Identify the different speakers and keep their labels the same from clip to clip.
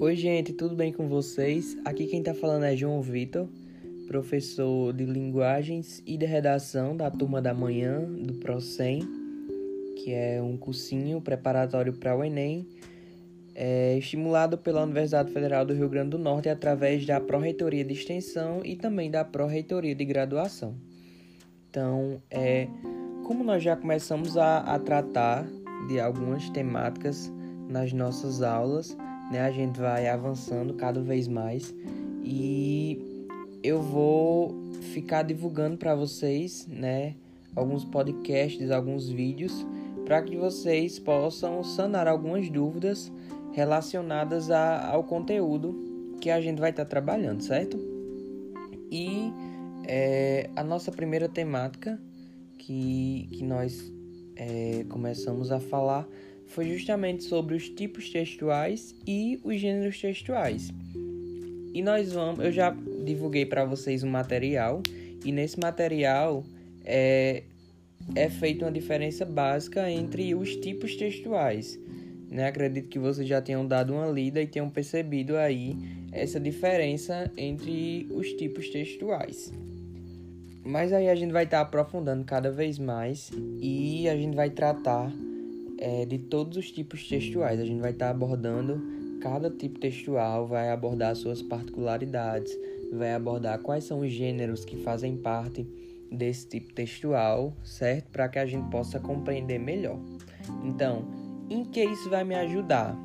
Speaker 1: Oi, gente, tudo bem com vocês? Aqui quem tá falando é João Vitor, professor de linguagens e de redação da turma da manhã do ProSem, que é um cursinho preparatório para o Enem, é estimulado pela Universidade Federal do Rio Grande do Norte através da Pró-Reitoria de Extensão e também da Pró-Reitoria de Graduação. Então, é, como nós já começamos a, a tratar de algumas temáticas nas nossas aulas, né? A gente vai avançando cada vez mais e eu vou ficar divulgando para vocês, né, alguns podcasts, alguns vídeos para que vocês possam sanar algumas dúvidas relacionadas a, ao conteúdo que a gente vai estar tá trabalhando, certo? E é, a nossa primeira temática que, que nós é, começamos a falar foi justamente sobre os tipos textuais e os gêneros textuais. E nós vamos, eu já divulguei para vocês um material e nesse material é, é feita uma diferença básica entre os tipos textuais. Né? Acredito que vocês já tenham dado uma lida e tenham percebido aí essa diferença entre os tipos textuais. Mas aí a gente vai estar tá aprofundando cada vez mais e a gente vai tratar é, de todos os tipos textuais. A gente vai estar tá abordando cada tipo textual, vai abordar suas particularidades, vai abordar quais são os gêneros que fazem parte desse tipo textual, certo? Para que a gente possa compreender melhor. Então, em que isso vai me ajudar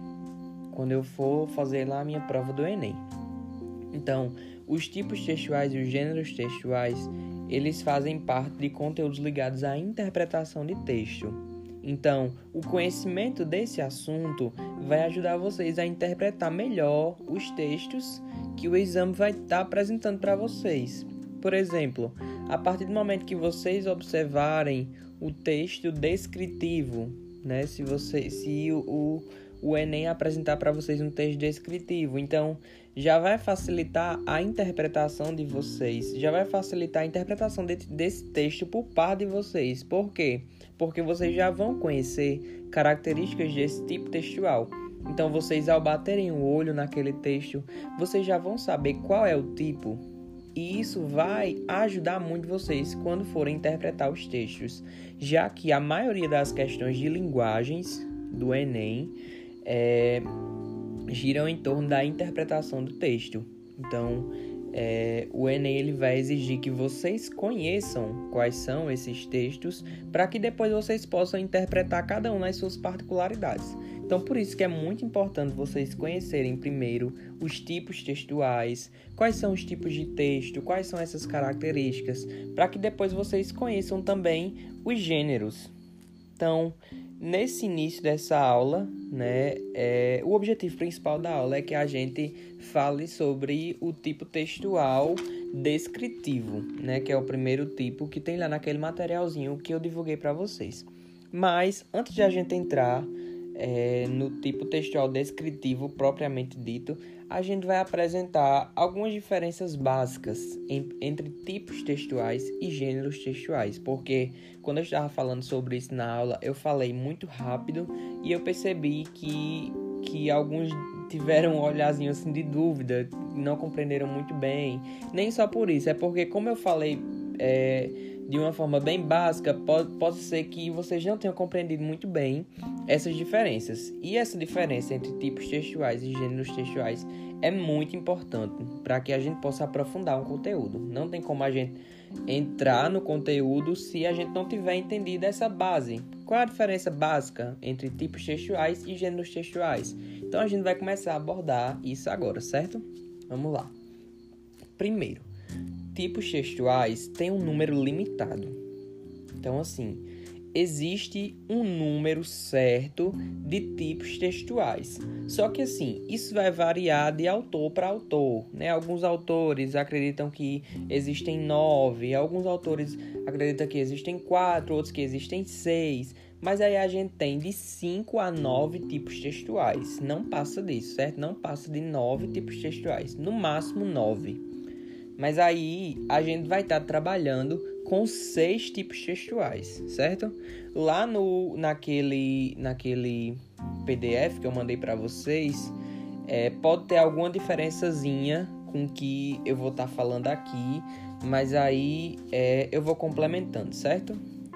Speaker 1: quando eu for fazer lá a minha prova do Enem? Então, os tipos textuais e os gêneros textuais, eles fazem parte de conteúdos ligados à interpretação de texto então, o conhecimento desse assunto vai ajudar vocês a interpretar melhor os textos que o exame vai estar tá apresentando para vocês. Por exemplo, a partir do momento que vocês observarem o texto descritivo, né? Se você, se o, o, Enem apresentar para vocês um texto descritivo, então já vai facilitar a interpretação de vocês, já vai facilitar a interpretação de, desse texto por parte de vocês. Por quê? Vocês já vão conhecer características desse tipo textual. Então, vocês, ao baterem o olho naquele texto, vocês já vão saber qual é o tipo. E isso vai ajudar muito vocês quando forem interpretar os textos, já que a maioria das questões de linguagens do Enem é, giram em torno da interpretação do texto. Então, é, o Enem ele vai exigir que vocês conheçam quais são esses textos para que depois vocês possam interpretar cada um nas suas particularidades. Então, por isso que é muito importante vocês conhecerem primeiro os tipos textuais, quais são os tipos de texto, quais são essas características, para que depois vocês conheçam também os gêneros. Então, nesse início dessa aula, né, é, o objetivo principal da aula é que a gente fale sobre o tipo textual descritivo, né, que é o primeiro tipo que tem lá naquele materialzinho que eu divulguei para vocês. Mas antes de a gente entrar é, no tipo textual descritivo propriamente dito, a gente vai apresentar algumas diferenças básicas em, entre tipos textuais e gêneros textuais, porque quando eu estava falando sobre isso na aula, eu falei muito rápido e eu percebi que, que alguns tiveram um olhazinho assim de dúvida, não compreenderam muito bem. Nem só por isso, é porque como eu falei é, de uma forma bem básica, pode, pode ser que vocês não tenham compreendido muito bem essas diferenças. E essa diferença entre tipos textuais e gêneros textuais é muito importante para que a gente possa aprofundar um conteúdo. Não tem como a gente entrar no conteúdo se a gente não tiver entendido essa base. Qual a diferença básica entre tipos textuais e gêneros textuais? Então a gente vai começar a abordar isso agora, certo? Vamos lá. Primeiro, tipos textuais têm um número limitado. Então, assim, existe um número certo de tipos textuais. Só que assim, isso vai variar de autor para autor, né? Alguns autores acreditam que existem nove, alguns autores acreditam que existem quatro, outros que existem seis. Mas aí a gente tem de 5 a 9 tipos textuais. Não passa disso, certo? Não passa de 9 tipos textuais. No máximo 9. Mas aí a gente vai estar tá trabalhando com seis tipos textuais, certo? Lá no naquele naquele PDF que eu mandei para vocês, É, pode ter alguma diferençazinha com que eu vou estar tá falando aqui, mas aí é, eu vou complementando, certo?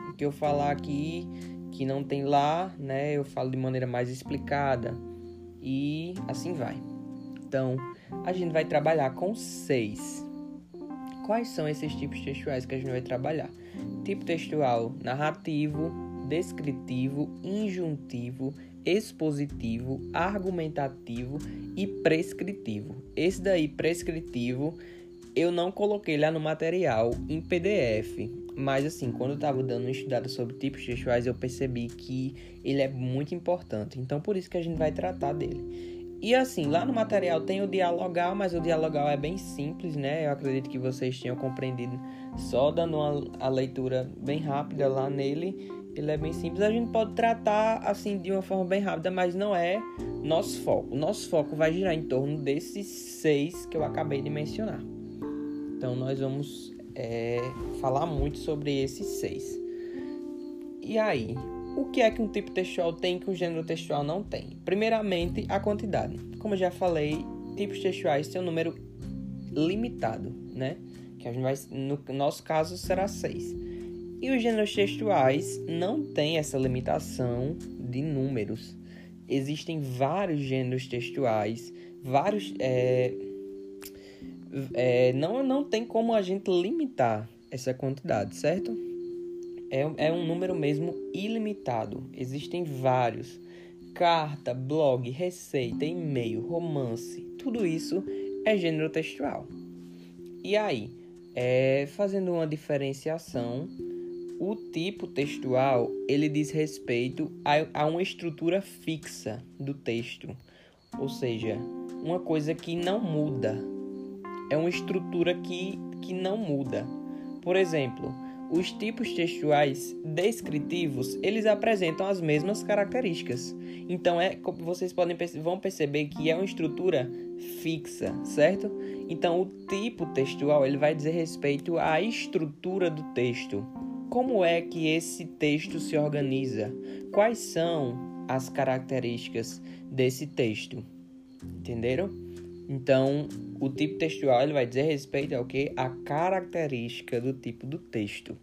Speaker 1: O que eu falar aqui que não tem lá, né? Eu falo de maneira mais explicada e assim vai. Então, a gente vai trabalhar com seis. Quais são esses tipos textuais que a gente vai trabalhar? Tipo textual narrativo, descritivo, injuntivo, expositivo, argumentativo e prescritivo. Esse daí, prescritivo, eu não coloquei lá no material em PDF, mas assim, quando eu estava dando uma estudada sobre tipos textuais, eu percebi que ele é muito importante. Então, por isso que a gente vai tratar dele. E assim, lá no material tem o dialogal, mas o dialogal é bem simples, né? Eu acredito que vocês tenham compreendido só dando uma, a leitura bem rápida lá nele. Ele é bem simples. A gente pode tratar assim de uma forma bem rápida, mas não é nosso foco. Nosso foco vai girar em torno desses seis que eu acabei de mencionar. Então nós vamos é, falar muito sobre esses seis. E aí, o que é que um tipo textual tem que um gênero textual não tem? Primeiramente, a quantidade. Como eu já falei, tipos textuais têm um número limitado, né? Que a gente vai, no nosso caso será seis. E os gêneros textuais não têm essa limitação de números. Existem vários gêneros textuais, vários. É, é, não, não tem como a gente limitar essa quantidade, certo? É, é um número mesmo ilimitado. Existem vários. Carta, blog, receita, e-mail, romance, tudo isso é gênero textual. E aí, é, fazendo uma diferenciação, o tipo textual ele diz respeito a, a uma estrutura fixa do texto, ou seja, uma coisa que não muda. É uma estrutura que, que não muda. Por exemplo, os tipos textuais descritivos, eles apresentam as mesmas características. Então é, vocês podem vão perceber que é uma estrutura fixa, certo? Então o tipo textual, ele vai dizer respeito à estrutura do texto. Como é que esse texto se organiza? Quais são as características desse texto? Entenderam? Então, o tipo textual ele vai dizer respeito ao que? A característica do tipo do texto.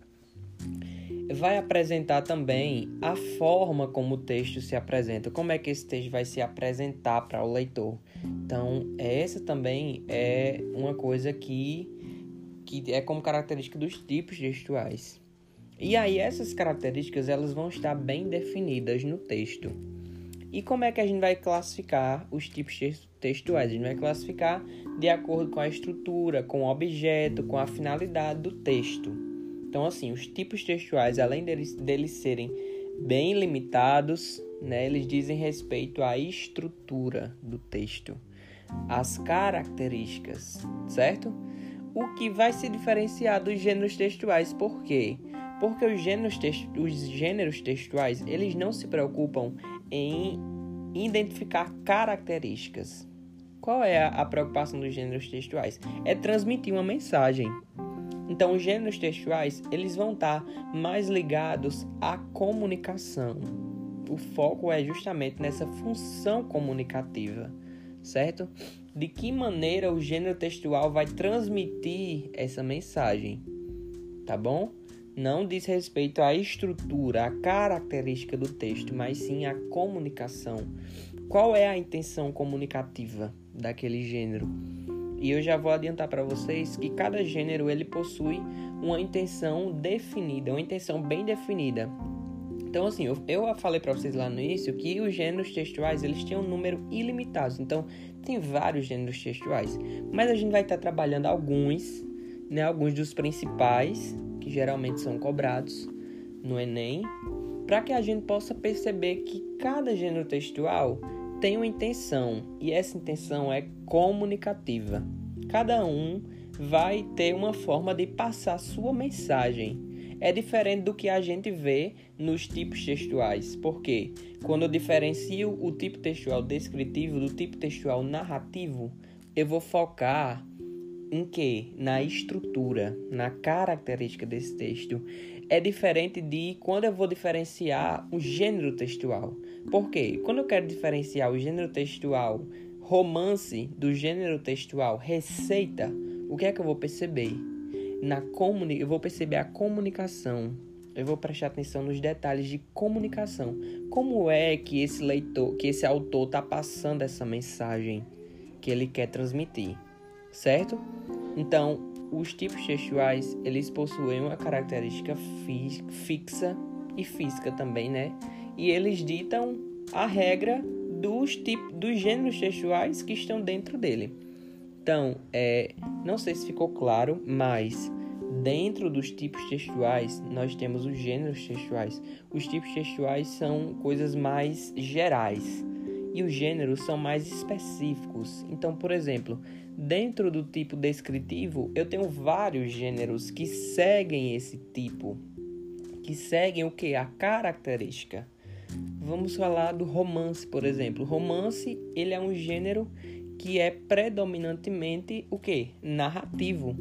Speaker 1: Vai apresentar também a forma como o texto se apresenta, como é que esse texto vai se apresentar para o leitor. Então, essa também é uma coisa que, que é como característica dos tipos textuais. E aí essas características elas vão estar bem definidas no texto. E como é que a gente vai classificar os tipos textuais? A gente vai classificar de acordo com a estrutura, com o objeto, com a finalidade do texto. Então, assim, os tipos textuais, além deles, deles serem bem limitados, né, eles dizem respeito à estrutura do texto, às características, certo? O que vai se diferenciar dos gêneros textuais, por quê? Porque os gêneros, os gêneros textuais, eles não se preocupam em identificar características. Qual é a preocupação dos gêneros textuais? É transmitir uma mensagem. Então, os gêneros textuais, eles vão estar mais ligados à comunicação. O foco é justamente nessa função comunicativa, certo? De que maneira o gênero textual vai transmitir essa mensagem, tá bom? Não diz respeito à estrutura, à característica do texto, mas sim à comunicação. Qual é a intenção comunicativa daquele gênero? E eu já vou adiantar para vocês que cada gênero ele possui uma intenção definida, uma intenção bem definida. Então, assim, eu, eu falei para vocês lá no início que os gêneros textuais eles têm um número ilimitado. Então, tem vários gêneros textuais, mas a gente vai estar trabalhando alguns, né, alguns dos principais que geralmente são cobrados no Enem, para que a gente possa perceber que cada gênero textual tem uma intenção e essa intenção é comunicativa. Cada um vai ter uma forma de passar sua mensagem. É diferente do que a gente vê nos tipos textuais, porque quando eu diferencio o tipo textual descritivo do tipo textual narrativo, eu vou focar em que? Na estrutura, na característica desse texto. É diferente de quando eu vou diferenciar o gênero textual. Por quê? Quando eu quero diferenciar o gênero textual romance do gênero textual, receita, o que é que eu vou perceber? Na comuni eu vou perceber a comunicação. Eu vou prestar atenção nos detalhes de comunicação. Como é que esse leitor, que esse autor está passando essa mensagem que ele quer transmitir, certo? Então, os tipos textuais, eles possuem uma característica fi fixa e física também, né? E eles ditam a regra dos, tipos, dos gêneros textuais que estão dentro dele. Então, é, não sei se ficou claro, mas dentro dos tipos textuais nós temos os gêneros textuais. Os tipos textuais são coisas mais gerais e os gêneros são mais específicos. Então, por exemplo, dentro do tipo descritivo, eu tenho vários gêneros que seguem esse tipo, que seguem o que? A característica. Vamos falar do romance, por exemplo. romance, ele é um gênero que é predominantemente o que? Narrativo.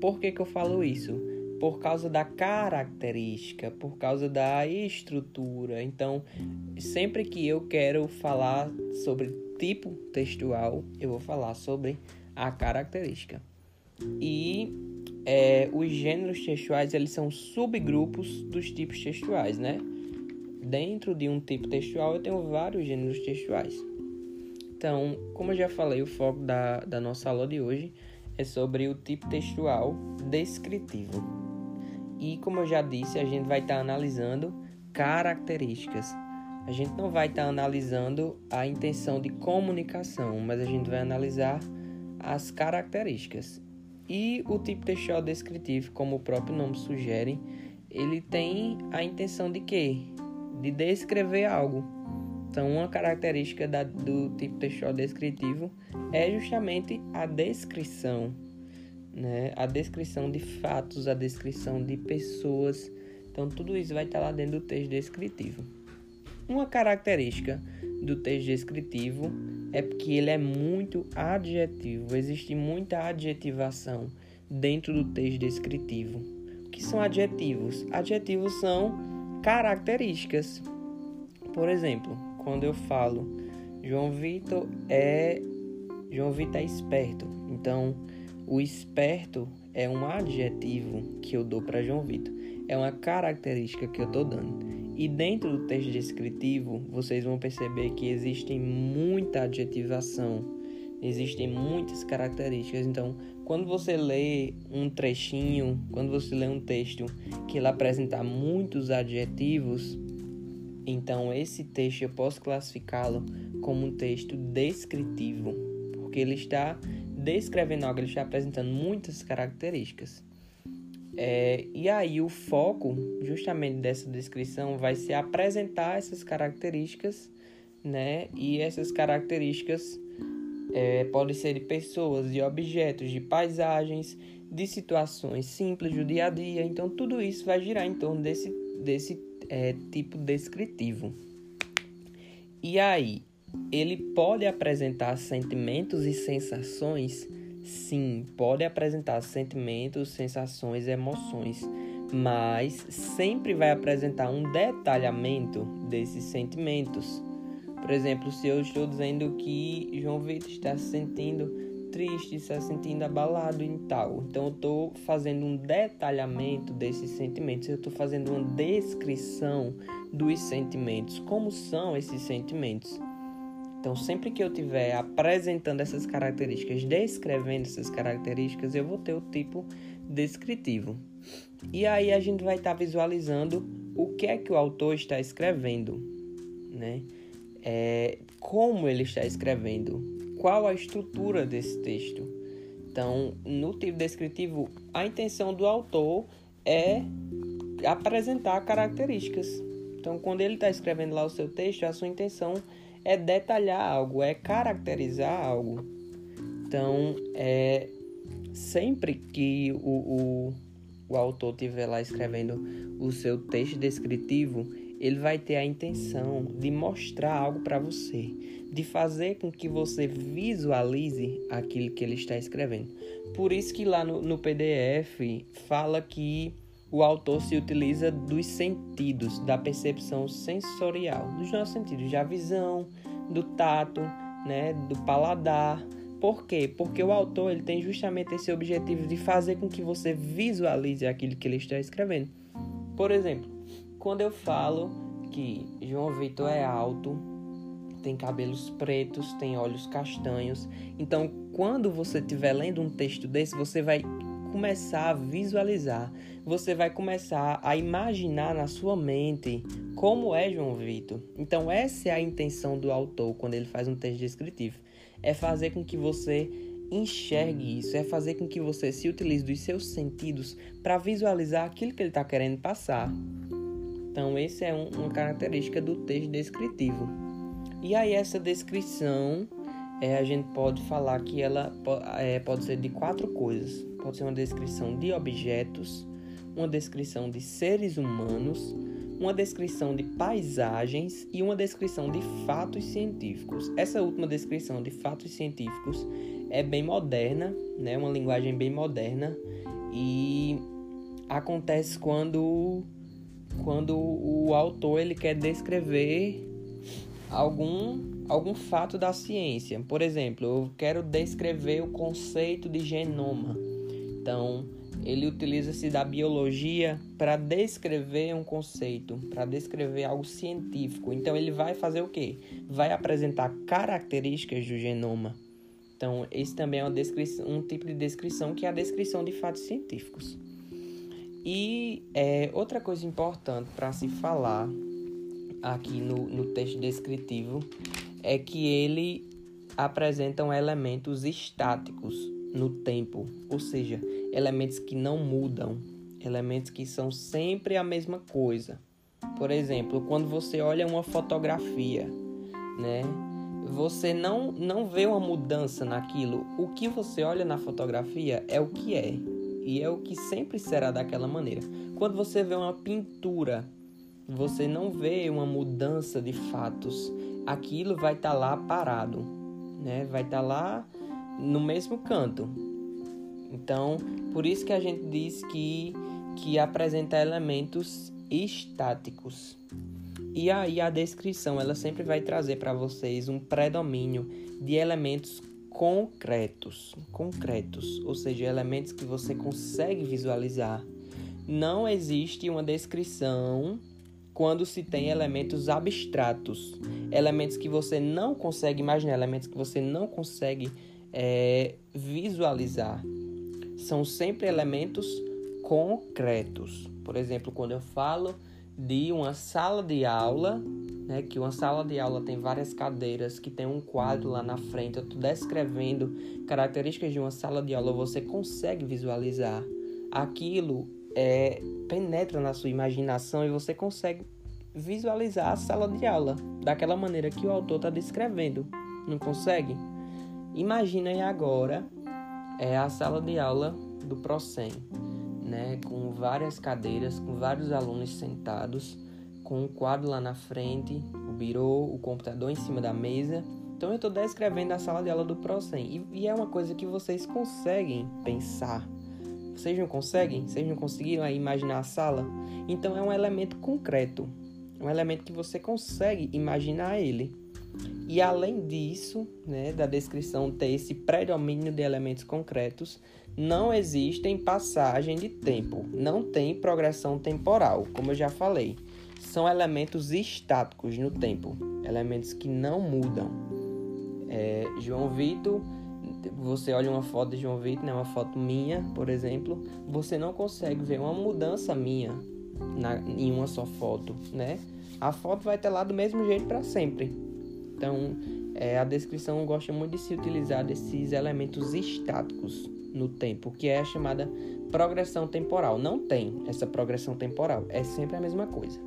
Speaker 1: Por que, que eu falo isso? Por causa da característica, por causa da estrutura. Então, sempre que eu quero falar sobre tipo textual, eu vou falar sobre a característica. E é, os gêneros textuais eles são subgrupos dos tipos textuais, né? Dentro de um tipo textual eu tenho vários gêneros textuais. Então, como eu já falei, o foco da, da nossa aula de hoje é sobre o tipo textual descritivo. E como eu já disse, a gente vai estar tá analisando características. A gente não vai estar tá analisando a intenção de comunicação, mas a gente vai analisar as características. E o tipo textual descritivo, como o próprio nome sugere, ele tem a intenção de quê? De descrever algo. Então, uma característica da, do tipo textual descritivo é justamente a descrição, né? A descrição de fatos, a descrição de pessoas. Então, tudo isso vai estar lá dentro do texto descritivo. Uma característica do texto descritivo é que ele é muito adjetivo, existe muita adjetivação dentro do texto descritivo. O que são adjetivos? Adjetivos são características. Por exemplo, quando eu falo João Vitor é João Vitor é esperto. Então, o esperto é um adjetivo que eu dou para João Vitor. É uma característica que eu estou dando. E dentro do texto descritivo, vocês vão perceber que existe muita adjetivação, existem muitas características. Então, quando você lê um trechinho, quando você lê um texto que ele apresenta muitos adjetivos, então, esse texto eu posso classificá-lo como um texto descritivo, porque ele está descrevendo algo, ele está apresentando muitas características. É, e aí, o foco justamente dessa descrição vai ser apresentar essas características, né? E essas características é, podem ser de pessoas, de objetos, de paisagens, de situações simples do dia a dia. Então, tudo isso vai girar em torno desse, desse é, tipo descritivo. E aí, ele pode apresentar sentimentos e sensações? Sim, pode apresentar sentimentos, sensações, emoções, mas sempre vai apresentar um detalhamento desses sentimentos. Por exemplo, se eu estou dizendo que João Vitor está se sentindo triste, está sentindo abalado em tal. Então eu estou fazendo um detalhamento desses sentimentos, eu estou fazendo uma descrição dos sentimentos, como são esses sentimentos. Então, sempre que eu estiver apresentando essas características, descrevendo essas características, eu vou ter o tipo descritivo. E aí a gente vai estar tá visualizando o que é que o autor está escrevendo, né? É, como ele está escrevendo, qual a estrutura desse texto. Então, no tipo descritivo, a intenção do autor é apresentar características. Então, quando ele está escrevendo lá o seu texto, a sua intenção é detalhar algo, é caracterizar algo. Então, é sempre que o, o, o autor estiver lá escrevendo o seu texto descritivo, ele vai ter a intenção de mostrar algo para você, de fazer com que você visualize aquilo que ele está escrevendo. Por isso que lá no, no PDF fala que o autor se utiliza dos sentidos, da percepção sensorial, dos nossos sentidos, da visão, do tato, né, do paladar. Por quê? Porque o autor ele tem justamente esse objetivo de fazer com que você visualize aquilo que ele está escrevendo. Por exemplo, quando eu falo que João Vitor é alto, tem cabelos pretos, tem olhos castanhos. Então, quando você estiver lendo um texto desse, você vai começar a visualizar, você vai começar a imaginar na sua mente como é João Vitor. Então, essa é a intenção do autor quando ele faz um texto descritivo: é fazer com que você enxergue isso, é fazer com que você se utilize dos seus sentidos para visualizar aquilo que ele está querendo passar. Então, essa é um, uma característica do texto descritivo. E aí, essa descrição, é, a gente pode falar que ela é, pode ser de quatro coisas: pode ser uma descrição de objetos, uma descrição de seres humanos, uma descrição de paisagens e uma descrição de fatos científicos. Essa última descrição de fatos científicos é bem moderna, né? Uma linguagem bem moderna e acontece quando quando o autor ele quer descrever algum algum fato da ciência. Por exemplo, eu quero descrever o conceito de genoma. Então, ele utiliza-se da biologia para descrever um conceito, para descrever algo científico. Então, ele vai fazer o quê? Vai apresentar características do genoma. Então, esse também é um tipo de descrição que é a descrição de fatos científicos. E é, outra coisa importante para se falar aqui no, no texto descritivo é que ele apresentam elementos estáticos no tempo, ou seja, elementos que não mudam, elementos que são sempre a mesma coisa. Por exemplo, quando você olha uma fotografia, né? Você não, não vê uma mudança naquilo. O que você olha na fotografia é o que é. E é o que sempre será daquela maneira. Quando você vê uma pintura, você não vê uma mudança de fatos. Aquilo vai estar tá lá parado, né? Vai estar tá lá no mesmo canto. Então, por isso que a gente diz que que apresenta elementos estáticos. E aí a descrição, ela sempre vai trazer para vocês um predomínio de elementos concretos, concretos, ou seja, elementos que você consegue visualizar. Não existe uma descrição quando se tem elementos abstratos, elementos que você não consegue imaginar, elementos que você não consegue é, visualizar. São sempre elementos concretos. Por exemplo, quando eu falo de uma sala de aula, né, que uma sala de aula tem várias cadeiras, que tem um quadro lá na frente, eu estou descrevendo características de uma sala de aula, você consegue visualizar aquilo, é, penetra na sua imaginação e você consegue visualizar a sala de aula daquela maneira que o autor está descrevendo. Não consegue? Imaginem agora é a sala de aula do Procem né, com várias cadeiras, com vários alunos sentados, com um quadro lá na frente, o birô, o computador em cima da mesa. Então eu estou descrevendo a sala de aula do Procem e, e é uma coisa que vocês conseguem pensar. Vocês não conseguem? Vocês não conseguiram imaginar a sala? Então é um elemento concreto, um elemento que você consegue imaginar ele. E além disso, né, da descrição ter esse predomínio de elementos concretos, não existem passagem de tempo, não tem progressão temporal, como eu já falei. São elementos estáticos no tempo, elementos que não mudam. É, João Vitor, você olha uma foto de João Vitor, né, uma foto minha, por exemplo, você não consegue ver uma mudança minha na, em uma só foto, né? A foto vai estar lá do mesmo jeito para sempre. Então, é, a descrição gosta muito de se utilizar desses elementos estáticos no tempo, que é a chamada progressão temporal. Não tem essa progressão temporal, é sempre a mesma coisa.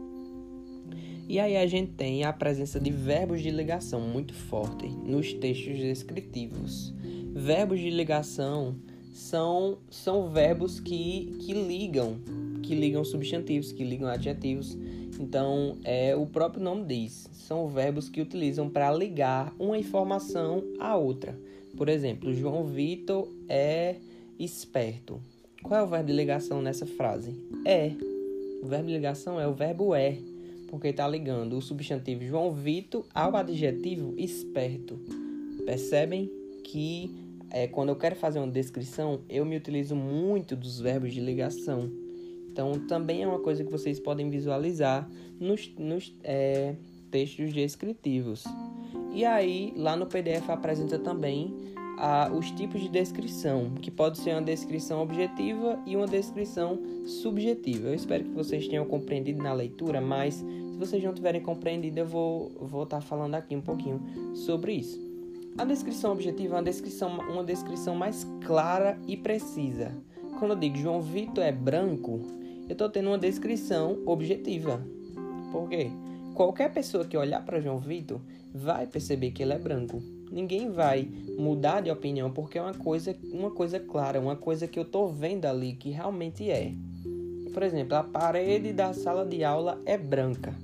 Speaker 1: E aí a gente tem a presença de verbos de ligação muito forte nos textos descritivos. Verbos de ligação são, são verbos que, que ligam, que ligam substantivos, que ligam adjetivos. Então, é o próprio nome diz, são verbos que utilizam para ligar uma informação a outra. Por exemplo, João Vitor é esperto. Qual é o verbo de ligação nessa frase? É. O verbo de ligação é o verbo é, porque está ligando o substantivo João Vitor ao adjetivo esperto. Percebem que é, quando eu quero fazer uma descrição, eu me utilizo muito dos verbos de ligação. Então, também é uma coisa que vocês podem visualizar nos, nos é, textos descritivos. E aí, lá no PDF apresenta também os tipos de descrição, que pode ser uma descrição objetiva e uma descrição subjetiva. Eu espero que vocês tenham compreendido na leitura, mas se vocês não tiverem compreendido, eu vou estar tá falando aqui um pouquinho sobre isso. A descrição objetiva é uma descrição, uma descrição mais clara e precisa. Quando eu digo João Vitor é branco, eu estou tendo uma descrição objetiva. Por quê? Qualquer pessoa que olhar para João Vitor vai perceber que ele é branco ninguém vai mudar de opinião porque é uma coisa, uma coisa clara, uma coisa que eu tô vendo ali que realmente é. Por exemplo, a parede da sala de aula é branca.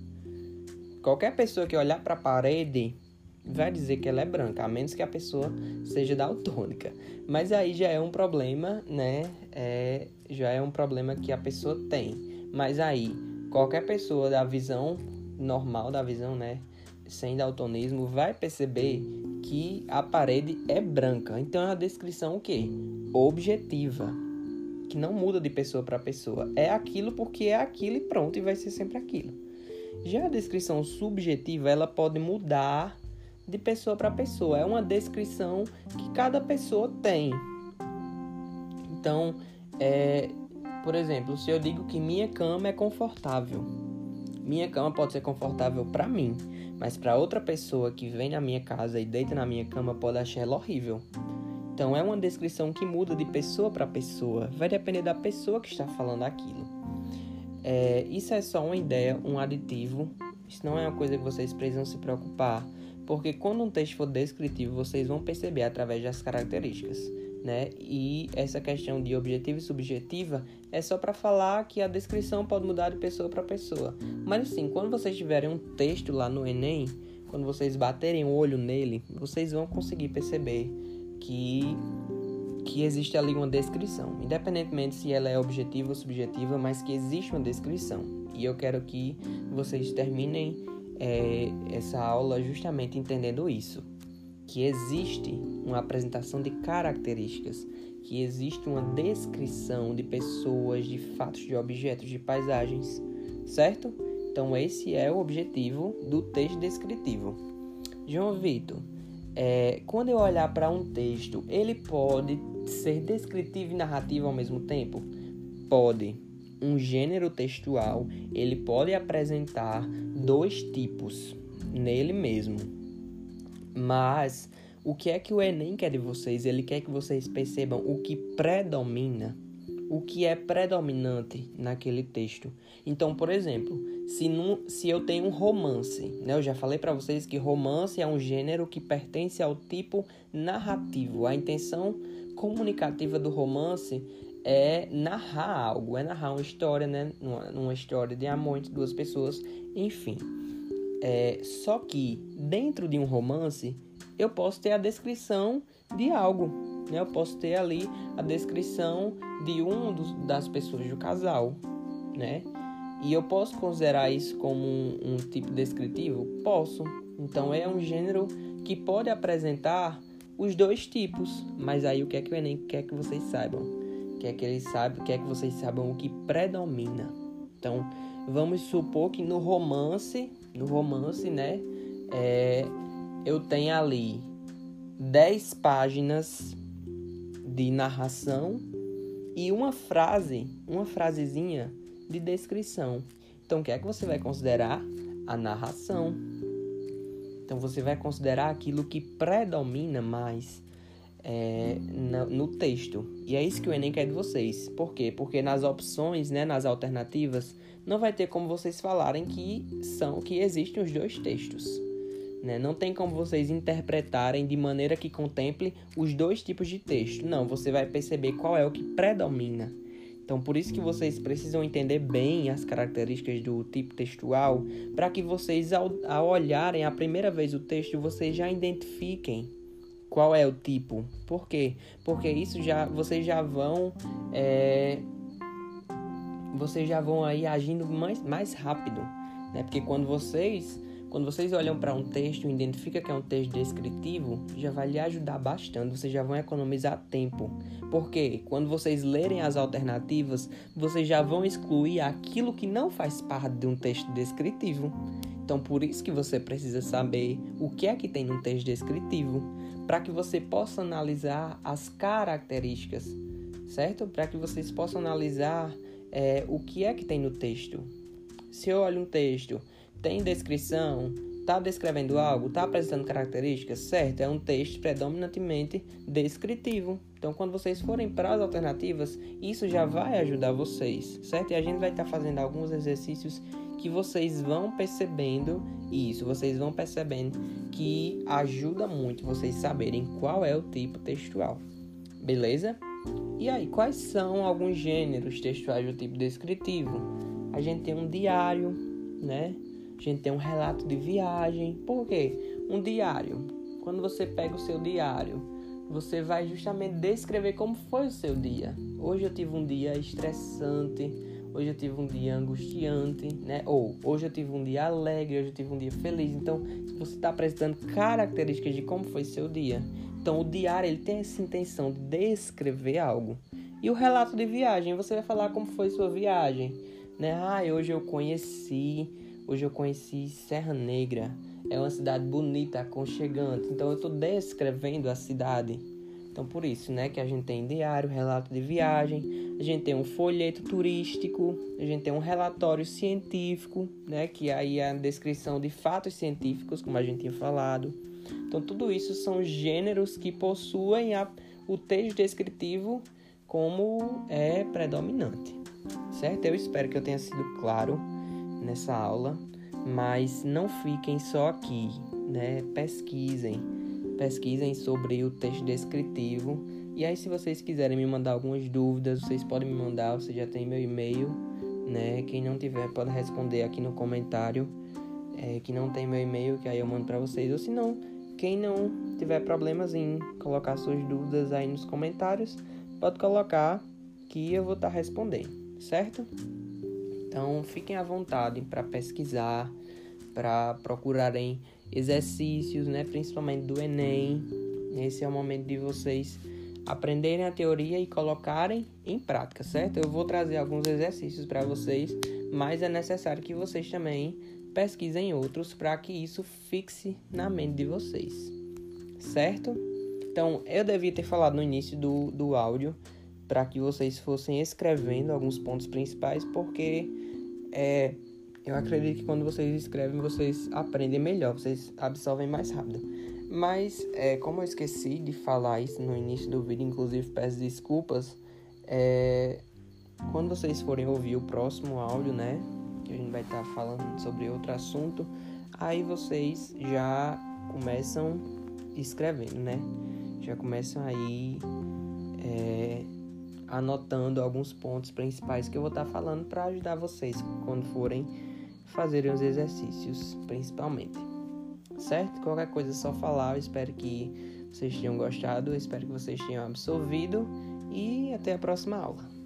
Speaker 1: Qualquer pessoa que olhar para a parede vai dizer que ela é branca, a menos que a pessoa seja daltônica. Mas aí já é um problema, né? É, já é um problema que a pessoa tem. Mas aí, qualquer pessoa da visão normal, da visão, né? Sem daltonismo, vai perceber que a parede é branca. Então é uma descrição o quê? Objetiva, que não muda de pessoa para pessoa. É aquilo porque é aquilo e pronto, e vai ser sempre aquilo. Já a descrição subjetiva, ela pode mudar de pessoa para pessoa. É uma descrição que cada pessoa tem. Então, é, por exemplo, se eu digo que minha cama é confortável, minha cama pode ser confortável para mim, mas para outra pessoa que vem na minha casa e deita na minha cama pode achar ela horrível. Então é uma descrição que muda de pessoa para pessoa, vai depender da pessoa que está falando aquilo. É, isso é só uma ideia, um aditivo. Isso não é uma coisa que vocês precisam se preocupar, porque quando um texto for descritivo, vocês vão perceber através das características né? E essa questão de objetiva e subjetiva é só para falar que a descrição pode mudar de pessoa para pessoa. Mas assim, quando vocês tiverem um texto lá no Enem, quando vocês baterem o olho nele, vocês vão conseguir perceber que que existe ali uma descrição, independentemente se ela é objetiva ou subjetiva, mas que existe uma descrição. E eu quero que vocês terminem é, essa aula justamente entendendo isso que existe uma apresentação de características, que existe uma descrição de pessoas, de fatos, de objetos, de paisagens, certo? Então esse é o objetivo do texto descritivo. João Vitor, é, quando eu olhar para um texto, ele pode ser descritivo e narrativo ao mesmo tempo? Pode. Um gênero textual, ele pode apresentar dois tipos nele mesmo mas o que é que o Enem quer de vocês? Ele quer que vocês percebam o que predomina, o que é predominante naquele texto. Então, por exemplo, se, num, se eu tenho um romance, né? Eu já falei para vocês que romance é um gênero que pertence ao tipo narrativo. A intenção comunicativa do romance é narrar algo, é narrar uma história, né? Uma, uma história de amor entre duas pessoas, enfim. É, só que dentro de um romance eu posso ter a descrição de algo, né? Eu posso ter ali a descrição de um dos, das pessoas do casal, né? E eu posso considerar isso como um, um tipo descritivo? Posso. Então é um gênero que pode apresentar os dois tipos, mas aí o que é que o Enem quer que vocês saibam? Quer que eles saibam, quer que vocês saibam o que predomina. Então, vamos supor que no romance no romance, né? É, eu tenho ali 10 páginas de narração e uma frase, uma frasezinha de descrição. Então, o que é que você vai considerar? A narração. Então, você vai considerar aquilo que predomina mais é, no, no, texto. E é isso que o Enem quer de vocês. Por quê? Porque nas opções, né, nas alternativas, não vai ter como vocês falarem que são que existem os dois textos. Né? Não tem como vocês interpretarem de maneira que contemple os dois tipos de texto. Não, você vai perceber qual é o que predomina. Então, por isso que vocês precisam entender bem as características do tipo textual, para que vocês, ao, ao, olharem a primeira vez o texto, vocês já identifiquem qual é o tipo. Por quê? Porque isso já vocês já vão é, vocês já vão aí agindo mais, mais rápido, né? Porque quando vocês Quando vocês olham para um texto e identificam que é um texto descritivo, já vai lhe ajudar bastante, vocês já vão economizar tempo. Porque quando vocês lerem as alternativas, vocês já vão excluir aquilo que não faz parte de um texto descritivo. Então, por isso que você precisa saber o que é que tem num texto descritivo, para que você possa analisar as características, certo? Para que vocês possam analisar é, o que é que tem no texto. Se eu olho um texto tem descrição, está descrevendo algo, está apresentando características, certo? É um texto predominantemente descritivo. Então, quando vocês forem para as alternativas, isso já vai ajudar vocês, certo? E a gente vai estar tá fazendo alguns exercícios que vocês vão percebendo isso, vocês vão percebendo que ajuda muito vocês saberem qual é o tipo textual. Beleza? E aí, quais são alguns gêneros textuais do tipo descritivo? A gente tem um diário, né? A gente tem um relato de viagem. Por quê? Um diário. Quando você pega o seu diário, você vai justamente descrever como foi o seu dia. Hoje eu tive um dia estressante, hoje eu tive um dia angustiante, né? Ou hoje eu tive um dia alegre, hoje eu tive um dia feliz. Então, se você está apresentando características de como foi seu dia, então o diário ele tem essa intenção de descrever algo. E o relato de viagem, você vai falar como foi sua viagem, né? Ah, hoje eu conheci Hoje eu conheci Serra Negra. É uma cidade bonita, aconchegante. Então eu estou descrevendo a cidade. Então por isso, né, que a gente tem diário, relato de viagem, a gente tem um folheto turístico, a gente tem um relatório científico, né, que aí é a descrição de fatos científicos, como a gente tinha falado. Então tudo isso são gêneros que possuem a, o texto descritivo como é predominante. Certo? Eu espero que eu tenha sido claro nessa aula, mas não fiquem só aqui, né? Pesquisem, pesquisem sobre o texto descritivo. E aí, se vocês quiserem me mandar algumas dúvidas, vocês podem me mandar. Você já tem meu e-mail, né? Quem não tiver pode responder aqui no comentário. É, que não tem meu e-mail, que aí eu mando para vocês. Ou se não, quem não tiver problemas em colocar suas dúvidas aí nos comentários, pode colocar que eu vou estar tá respondendo, certo? Então, fiquem à vontade para pesquisar, para procurarem exercícios, né, principalmente do Enem. Esse é o momento de vocês aprenderem a teoria e colocarem em prática, certo? Eu vou trazer alguns exercícios para vocês, mas é necessário que vocês também pesquisem outros para que isso fixe na mente de vocês, certo? Então, eu devia ter falado no início do, do áudio para que vocês fossem escrevendo alguns pontos principais, porque é, eu acredito que quando vocês escrevem, vocês aprendem melhor, vocês absorvem mais rápido. Mas, é, como eu esqueci de falar isso no início do vídeo, inclusive peço desculpas, é, quando vocês forem ouvir o próximo áudio, né, que a gente vai estar tá falando sobre outro assunto, aí vocês já começam escrevendo, né? Já começam aí é, anotando alguns pontos principais que eu vou estar falando para ajudar vocês quando forem fazerem os exercícios, principalmente. Certo? Qualquer coisa é só falar. Eu espero que vocês tenham gostado, espero que vocês tenham absorvido e até a próxima aula.